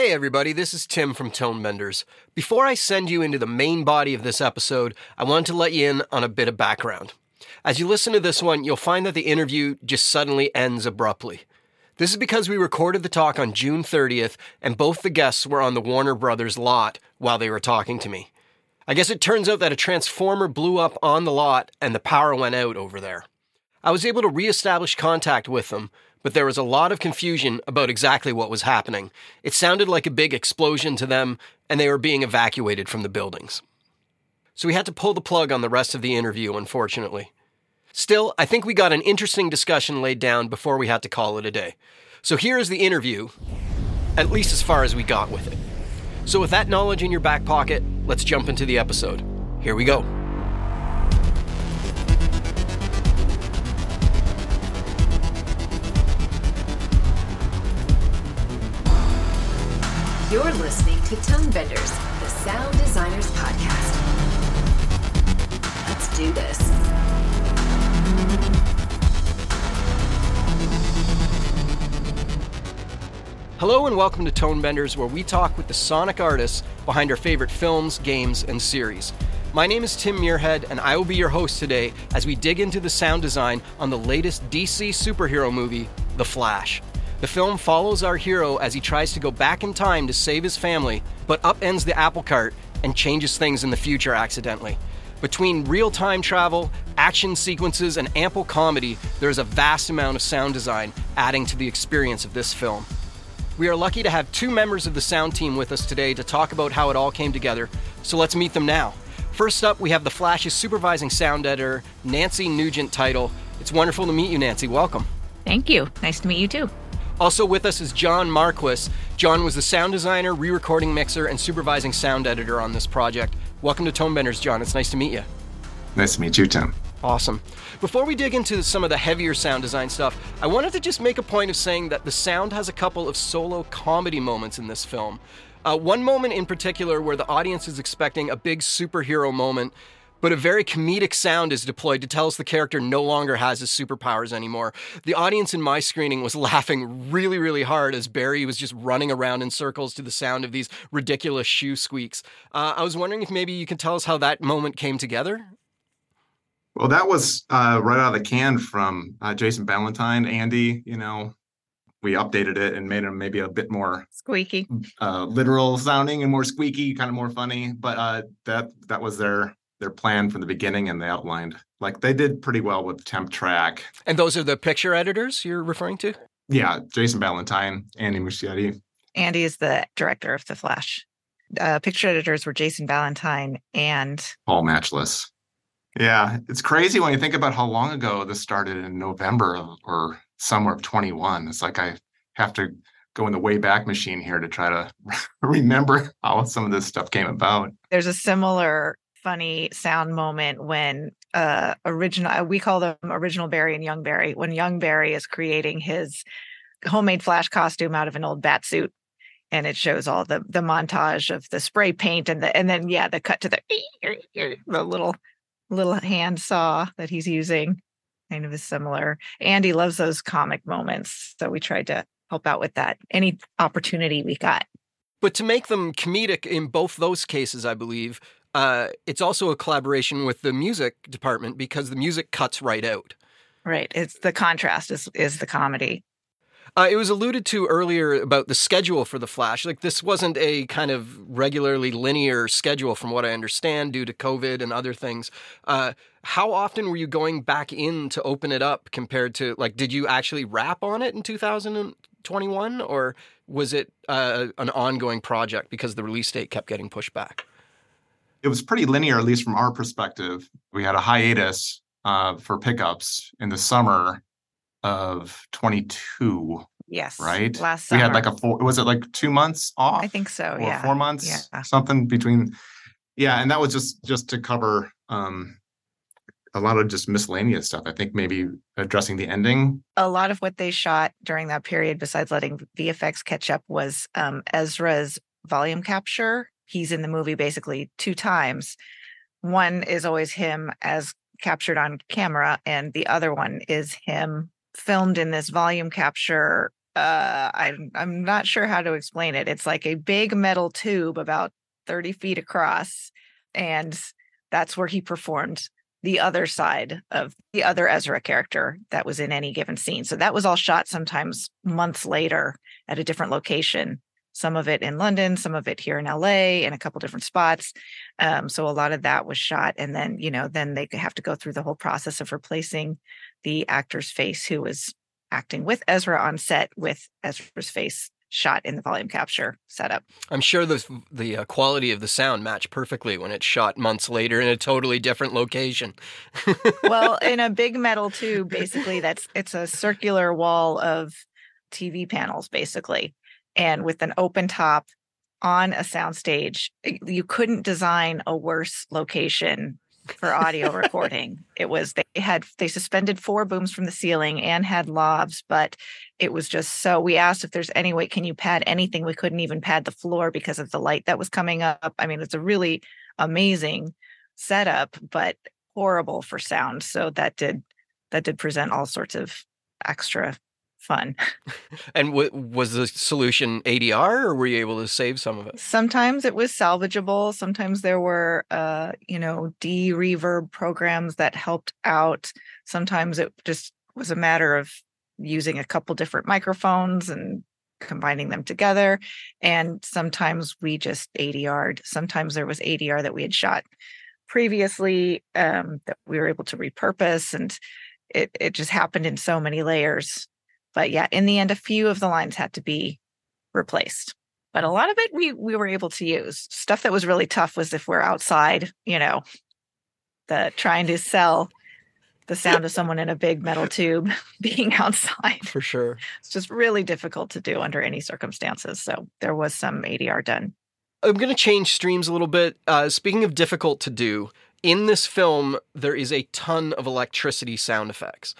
Hey everybody, this is Tim from Tonebenders. Before I send you into the main body of this episode, I wanted to let you in on a bit of background. As you listen to this one, you'll find that the interview just suddenly ends abruptly. This is because we recorded the talk on June 30th, and both the guests were on the Warner Brothers lot while they were talking to me. I guess it turns out that a transformer blew up on the lot and the power went out over there. I was able to reestablish contact with them, but there was a lot of confusion about exactly what was happening. It sounded like a big explosion to them, and they were being evacuated from the buildings. So we had to pull the plug on the rest of the interview, unfortunately. Still, I think we got an interesting discussion laid down before we had to call it a day. So here is the interview, at least as far as we got with it. So, with that knowledge in your back pocket, let's jump into the episode. Here we go. You're listening to Tonebenders, the Sound Designers Podcast. Let's do this. Hello and welcome to Tonebenders, where we talk with the sonic artists behind our favorite films, games, and series. My name is Tim Muirhead, and I will be your host today as we dig into the sound design on the latest DC superhero movie, The Flash. The film follows our hero as he tries to go back in time to save his family, but upends the apple cart and changes things in the future accidentally. Between real time travel, action sequences, and ample comedy, there is a vast amount of sound design adding to the experience of this film. We are lucky to have two members of the sound team with us today to talk about how it all came together, so let's meet them now. First up, we have the Flash's supervising sound editor, Nancy Nugent Title. It's wonderful to meet you, Nancy. Welcome. Thank you. Nice to meet you too. Also with us is John Marquis. John was the sound designer, re recording mixer, and supervising sound editor on this project. Welcome to Tonebenders, John. It's nice to meet you. Nice to meet you, Tim. Awesome. Before we dig into some of the heavier sound design stuff, I wanted to just make a point of saying that the sound has a couple of solo comedy moments in this film. Uh, one moment in particular where the audience is expecting a big superhero moment, but a very comedic sound is deployed to tell us the character no longer has his superpowers anymore. The audience in my screening was laughing really, really hard as Barry was just running around in circles to the sound of these ridiculous shoe squeaks. Uh, I was wondering if maybe you can tell us how that moment came together? Well, that was uh, right out of the can from uh, Jason Ballantyne, Andy. You know, we updated it and made it maybe a bit more squeaky, uh, literal sounding and more squeaky, kind of more funny. But uh, that that was their their plan from the beginning, and they outlined like they did pretty well with temp track. And those are the picture editors you're referring to? Yeah, Jason Ballantyne, Andy Muschietti. Andy is the director of the Flash. Uh, picture editors were Jason Ballantyne and Paul Machliss. Yeah, it's crazy when you think about how long ago this started in November of, or somewhere of 21. It's like I have to go in the way back machine here to try to remember how some of this stuff came about. There's a similar funny sound moment when uh original we call them original Barry and young Barry when young Barry is creating his homemade flash costume out of an old bat suit and it shows all the the montage of the spray paint and the and then yeah the cut to the the little little hand saw that he's using kind of is similar. Andy loves those comic moments. So we tried to help out with that any opportunity we got. But to make them comedic in both those cases, I believe, uh, it's also a collaboration with the music department because the music cuts right out. Right. It's the contrast is is the comedy. Uh, it was alluded to earlier about the schedule for the Flash. Like this wasn't a kind of regularly linear schedule, from what I understand, due to COVID and other things. Uh, how often were you going back in to open it up compared to like? Did you actually wrap on it in 2021, or was it uh, an ongoing project because the release date kept getting pushed back? It was pretty linear, at least from our perspective. We had a hiatus uh, for pickups in the summer of 22. Yes. Right. Last summer. We had like a four, was it like two months off? I think so. Or yeah. four months, Yeah. something between. Yeah. And that was just, just to cover um, a lot of just miscellaneous stuff. I think maybe addressing the ending. A lot of what they shot during that period, besides letting VFX catch up, was um, Ezra's volume capture. He's in the movie basically two times. One is always him as captured on camera, and the other one is him filmed in this volume capture uh I'm I'm not sure how to explain it. It's like a big metal tube about 30 feet across, and that's where he performed the other side of the other Ezra character that was in any given scene. So that was all shot sometimes months later at a different location. Some of it in London, some of it here in LA, in a couple different spots. Um, so a lot of that was shot, and then you know, then they have to go through the whole process of replacing the actor's face who was acting with Ezra on set with Ezra's face shot in the volume capture setup. I'm sure the the uh, quality of the sound matched perfectly when it's shot months later in a totally different location. well, in a big metal tube, basically, that's it's a circular wall of TV panels, basically, and with an open top on a soundstage. You couldn't design a worse location for audio recording. It was they had they suspended four booms from the ceiling and had lavs, but it was just so we asked if there's any way can you pad anything? We couldn't even pad the floor because of the light that was coming up. I mean, it's a really amazing setup, but horrible for sound. So that did that did present all sorts of extra fun. and w- was the solution ADR, or were you able to save some of it? Sometimes it was salvageable. Sometimes there were, uh, you know, de reverb programs that helped out. Sometimes it just was a matter of using a couple different microphones and combining them together. And sometimes we just ADR'd. Sometimes there was ADR that we had shot previously um, that we were able to repurpose and it, it just happened in so many layers but yeah, in the end, a few of the lines had to be replaced. But a lot of it we we were able to use. Stuff that was really tough was if we're outside, you know, the trying to sell the sound of someone in a big metal tube being outside. For sure. It's just really difficult to do under any circumstances. So there was some ADR done. I'm going to change streams a little bit. Uh, speaking of difficult to do, in this film, there is a ton of electricity sound effects.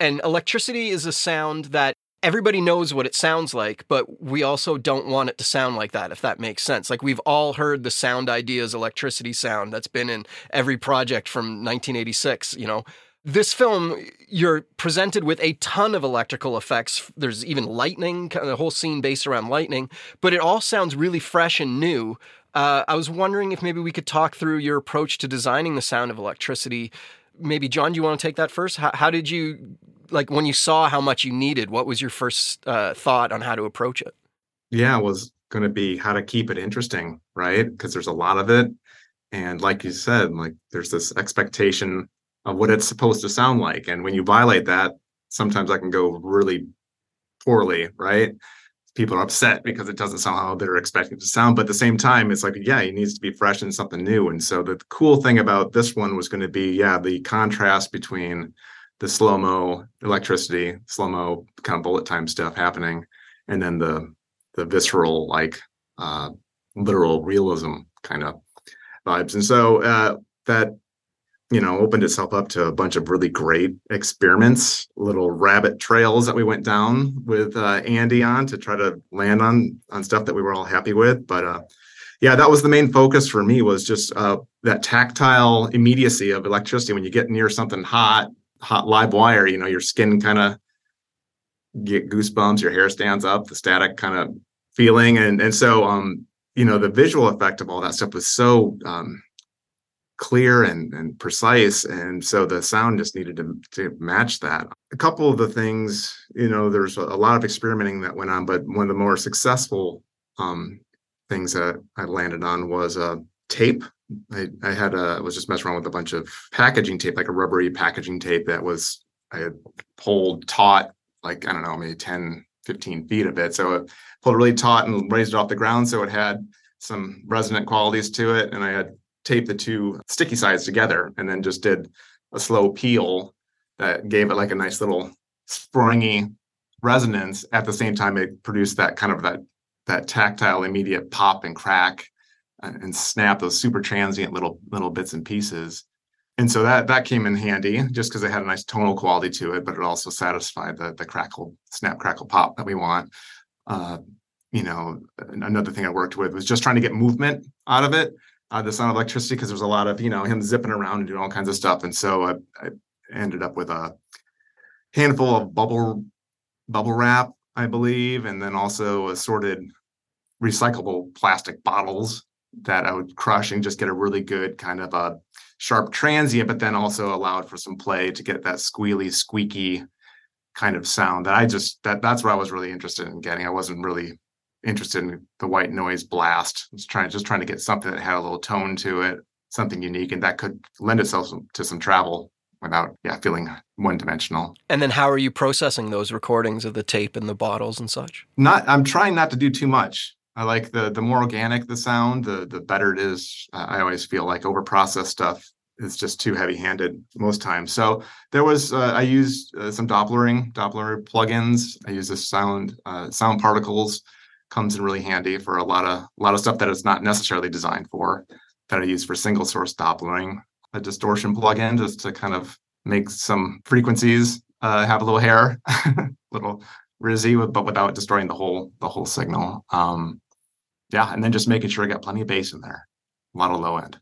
And electricity is a sound that everybody knows what it sounds like, but we also don't want it to sound like that, if that makes sense. Like we've all heard the sound ideas electricity sound that's been in every project from 1986, you know. This film, you're presented with a ton of electrical effects. There's even lightning, kind of whole scene based around lightning, but it all sounds really fresh and new. Uh, I was wondering if maybe we could talk through your approach to designing the sound of electricity maybe John, do you want to take that first? How, how, did you like when you saw how much you needed? What was your first uh, thought on how to approach it? Yeah, it was going to be how to keep it interesting, right? Because there's a lot of it, and like you said, like there's this expectation of what it's supposed to sound like, and when you violate that, sometimes that can go really poorly, right? People are upset because it doesn't sound how they're expecting to sound. But at the same time, it's like, yeah, it needs to be fresh and something new. And so the cool thing about this one was going to be, yeah, the contrast between the slow mo electricity, slow mo kind of bullet time stuff happening, and then the the visceral, like uh, literal realism kind of vibes. And so uh, that you know, opened itself up to a bunch of really great experiments, little rabbit trails that we went down with uh, Andy on to try to land on on stuff that we were all happy with. But uh, yeah, that was the main focus for me was just uh, that tactile immediacy of electricity. When you get near something hot, hot live wire, you know, your skin kind of get goosebumps, your hair stands up, the static kind of feeling, and and so um, you know, the visual effect of all that stuff was so um, clear and, and precise. And so the sound just needed to, to match that. A couple of the things, you know, there's a, lot of experimenting that went on, but one of the more successful um, things that I landed on was a uh, tape. I, I had a, I was just messing around with a bunch of packaging tape, like a rubbery packaging tape that was, I had pulled taut, like, I don't know, maybe 10, 15 feet of it. So it pulled really taut and raised it off the ground. So it had some resonant qualities to it. And I had taped the two sticky sides together and then just did a slow peel that gave it like a nice little springy resonance. At the same time it produced that kind of that that tactile immediate pop and crack and, snap those super transient little little bits and pieces. And so that that came in handy just because it had a nice tonal quality to it but it also satisfied the the crackle snap crackle pop that we want. Uh, you know another thing i worked with was just trying to get movement out of it uh, the sound of electricity because there's a lot of you know him zipping around and doing all kinds of stuff and so I, I ended up with a handful of bubble bubble wrap I believe, and then also assorted recyclable plastic bottles that I would crush and just get a really good kind of a sharp transient, but then also allowed for some play to get that squealy, squeaky kind of sound that I just that that's what I was really interested in getting. I wasn't really interested in the white noise blast. I was trying just trying to get something that had a little tone to it, something unique, and that could lend itself to some travel without yeah feeling one dimensional. And then how are you processing those recordings of the tape and the bottles and such? Not I'm trying not to do too much. I like the the more organic the sound, the the better it is. I always feel like over processed stuff is just too heavy handed most times. So there was uh, I used uh, some Dopplering Doppler plugins. I use this sound uh, sound particles comes in really handy for a lot of a lot of stuff that it's not necessarily designed for that I use for single source Dopplering. A distortion plugin just to kind of make some frequencies uh, have a little hair, little rizzy, but without destroying the whole the whole signal. Um, yeah, and then just making sure I got plenty of bass in there, a lot of low end.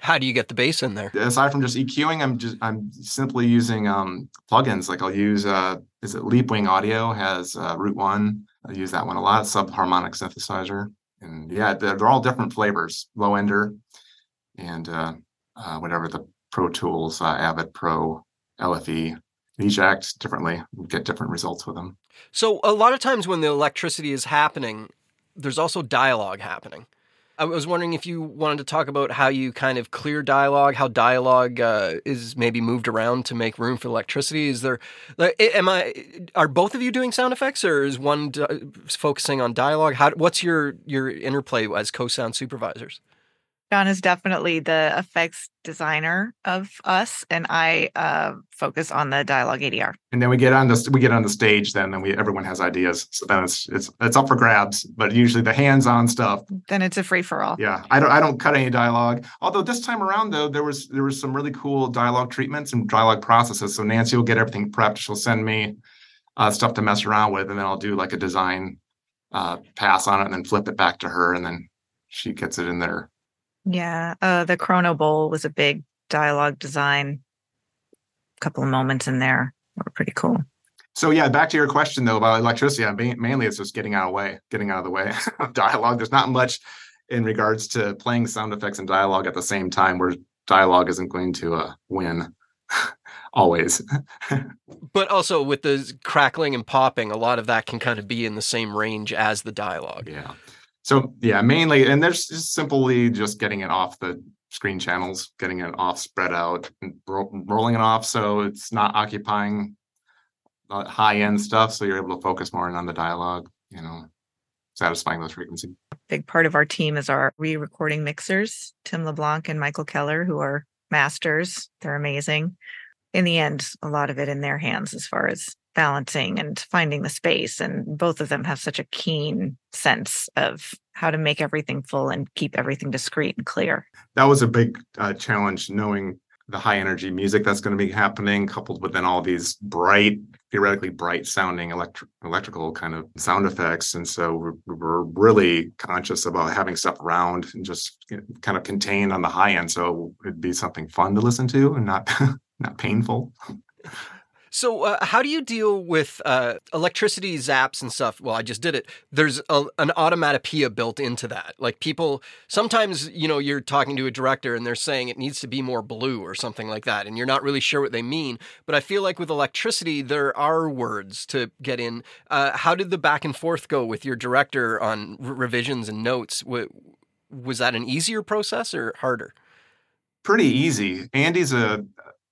How do you get the bass in there? Aside from just EQing, I'm just I'm simply using um, plugins. Like I'll use uh, is it Leapwing Audio has uh, Root One. I use that one a lot. Subharmonic synthesizer, and yeah, they're, they're all different flavors. Low ender, and uh, uh, whatever the Pro Tools, uh, Avid Pro, LFE. Each act differently, get different results with them. So a lot of times when the electricity is happening, there's also dialogue happening. I was wondering if you wanted to talk about how you kind of clear dialogue, how dialogue uh, is maybe moved around to make room for electricity. Is there, am I, are both of you doing sound effects, or is one focusing on dialogue? How, what's your your interplay as co-sound supervisors? John is definitely the effects designer of us, and I uh, focus on the dialogue ADR. And then we get on the we get on the stage. Then then we everyone has ideas. So then it's it's it's up for grabs. But usually the hands-on stuff. Then it's a free for all. Yeah, I don't I don't cut any dialogue. Although this time around though there was there was some really cool dialogue treatments and dialogue processes. So Nancy will get everything prepped. She'll send me uh, stuff to mess around with, and then I'll do like a design uh, pass on it, and then flip it back to her, and then she gets it in there yeah, uh, the Chronobowl was a big dialogue design. A couple of moments in there were pretty cool. So yeah, back to your question though about electricity. I mean, mainly, it's just getting out of the way, getting out of the way of dialogue. There's not much in regards to playing sound effects and dialogue at the same time, where dialogue isn't going to uh, win always. but also with the crackling and popping, a lot of that can kind of be in the same range as the dialogue. Yeah. So yeah, mainly, and there's just simply just getting it off the screen channels, getting it off, spread out, and ro- rolling it off so it's not occupying high end stuff. So you're able to focus more on the dialogue. You know, satisfying those frequencies. Big part of our team is our re-recording mixers, Tim LeBlanc and Michael Keller, who are masters. They're amazing. In the end, a lot of it in their hands as far as balancing and finding the space. And both of them have such a keen sense of how to make everything full and keep everything discreet and clear. That was a big uh, challenge, knowing the high energy music that's going to be happening, coupled with then all these bright, theoretically bright sounding electric, electrical kind of sound effects. And so we're, we're really conscious about having stuff around and just kind of contained on the high end. So it'd be something fun to listen to and not not painful. So, uh, how do you deal with uh, electricity zaps and stuff? Well, I just did it. There's a, an automatopoeia built into that. Like people, sometimes, you know, you're talking to a director and they're saying it needs to be more blue or something like that, and you're not really sure what they mean. But I feel like with electricity, there are words to get in. Uh, how did the back and forth go with your director on revisions and notes? was that an easier process or harder? Pretty easy. Andy's a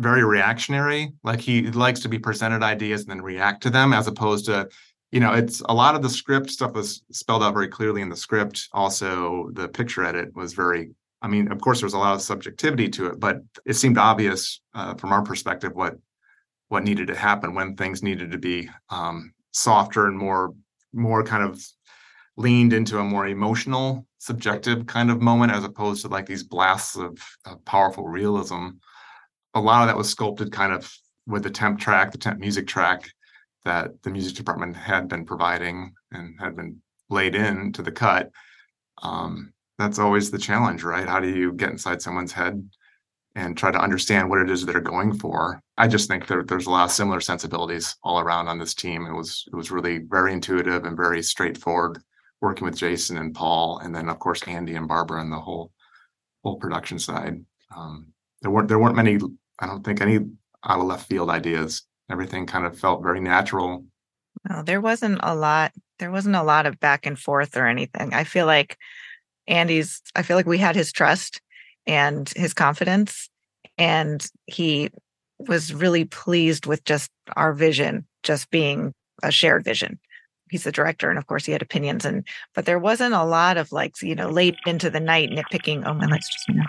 very reactionary. Like he likes to be presented ideas and then react to them, as opposed to, you know, it's a lot of the script stuff was spelled out very clearly in the script. Also, the picture edit was very. I mean, of course, there was a lot of subjectivity to it, but it seemed obvious uh, from our perspective what what needed to happen when things needed to be um, softer and more more kind of leaned into a more emotional subjective kind of moment as opposed to like these blasts of, of powerful realism a lot of that was sculpted kind of with the temp track, the temp music track that the music department had been providing and had been laid in to the cut. Um, that's always the challenge, right? How do you get inside someone's head and try to understand what it is they're going for. I just think there, there's a lot of similar sensibilities all around on this team. It was it was really very intuitive and very straightforward working with Jason and Paul, and then of course Andy and Barbara and the whole whole production side. Um, there weren't there weren't many. I don't think any out of left field ideas. Everything kind of felt very natural. No, there wasn't a lot. There wasn't a lot of back and forth or anything. I feel like Andy's. I feel like we had his trust and his confidence, and he was really pleased with just our vision, just being a shared vision he's the director and of course he had opinions and but there wasn't a lot of like you know late into the night nitpicking oh my lights just you know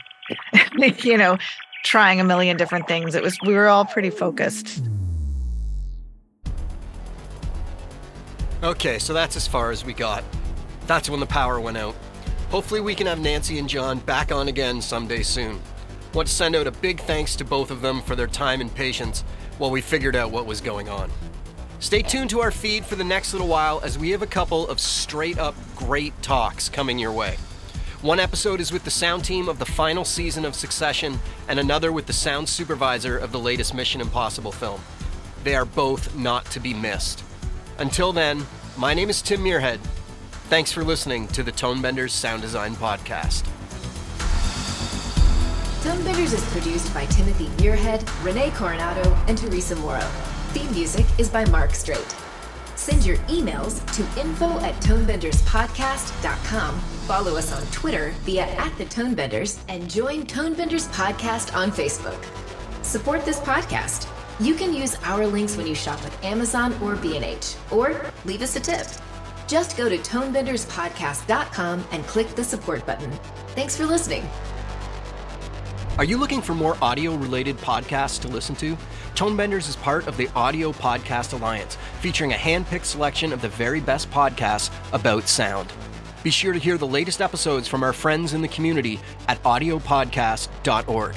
you know trying a million different things. It was we were all pretty focused. Okay so that's as far as we got. That's when the power went out. Hopefully we can have nancy and john back on again someday soon. Want to send out a big thanks to both of them for their time and patience while we figured out what was going on. Stay tuned to our feed for the next little while as we have a couple of straight up great talks coming your way. One episode is with the sound team of the final season of Succession, and another with the sound supervisor of the latest Mission Impossible film. They are both not to be missed. Until then, my name is Tim Muirhead. Thanks for listening to the Tonebenders Sound Design Podcast. Tonebenders is produced by Timothy Muirhead, Renee Coronado, and Teresa Morrow. Theme music is by Mark Straight. Send your emails to info at tonebenderspodcast.com. Follow us on Twitter via at the Tonebenders and join Tonebenders Podcast on Facebook. Support this podcast. You can use our links when you shop with Amazon or B&H, or leave us a tip. Just go to tonebenderspodcast.com and click the support button. Thanks for listening. Are you looking for more audio related podcasts to listen to? Tonebenders is part of the Audio Podcast Alliance, featuring a hand picked selection of the very best podcasts about sound. Be sure to hear the latest episodes from our friends in the community at audiopodcast.org.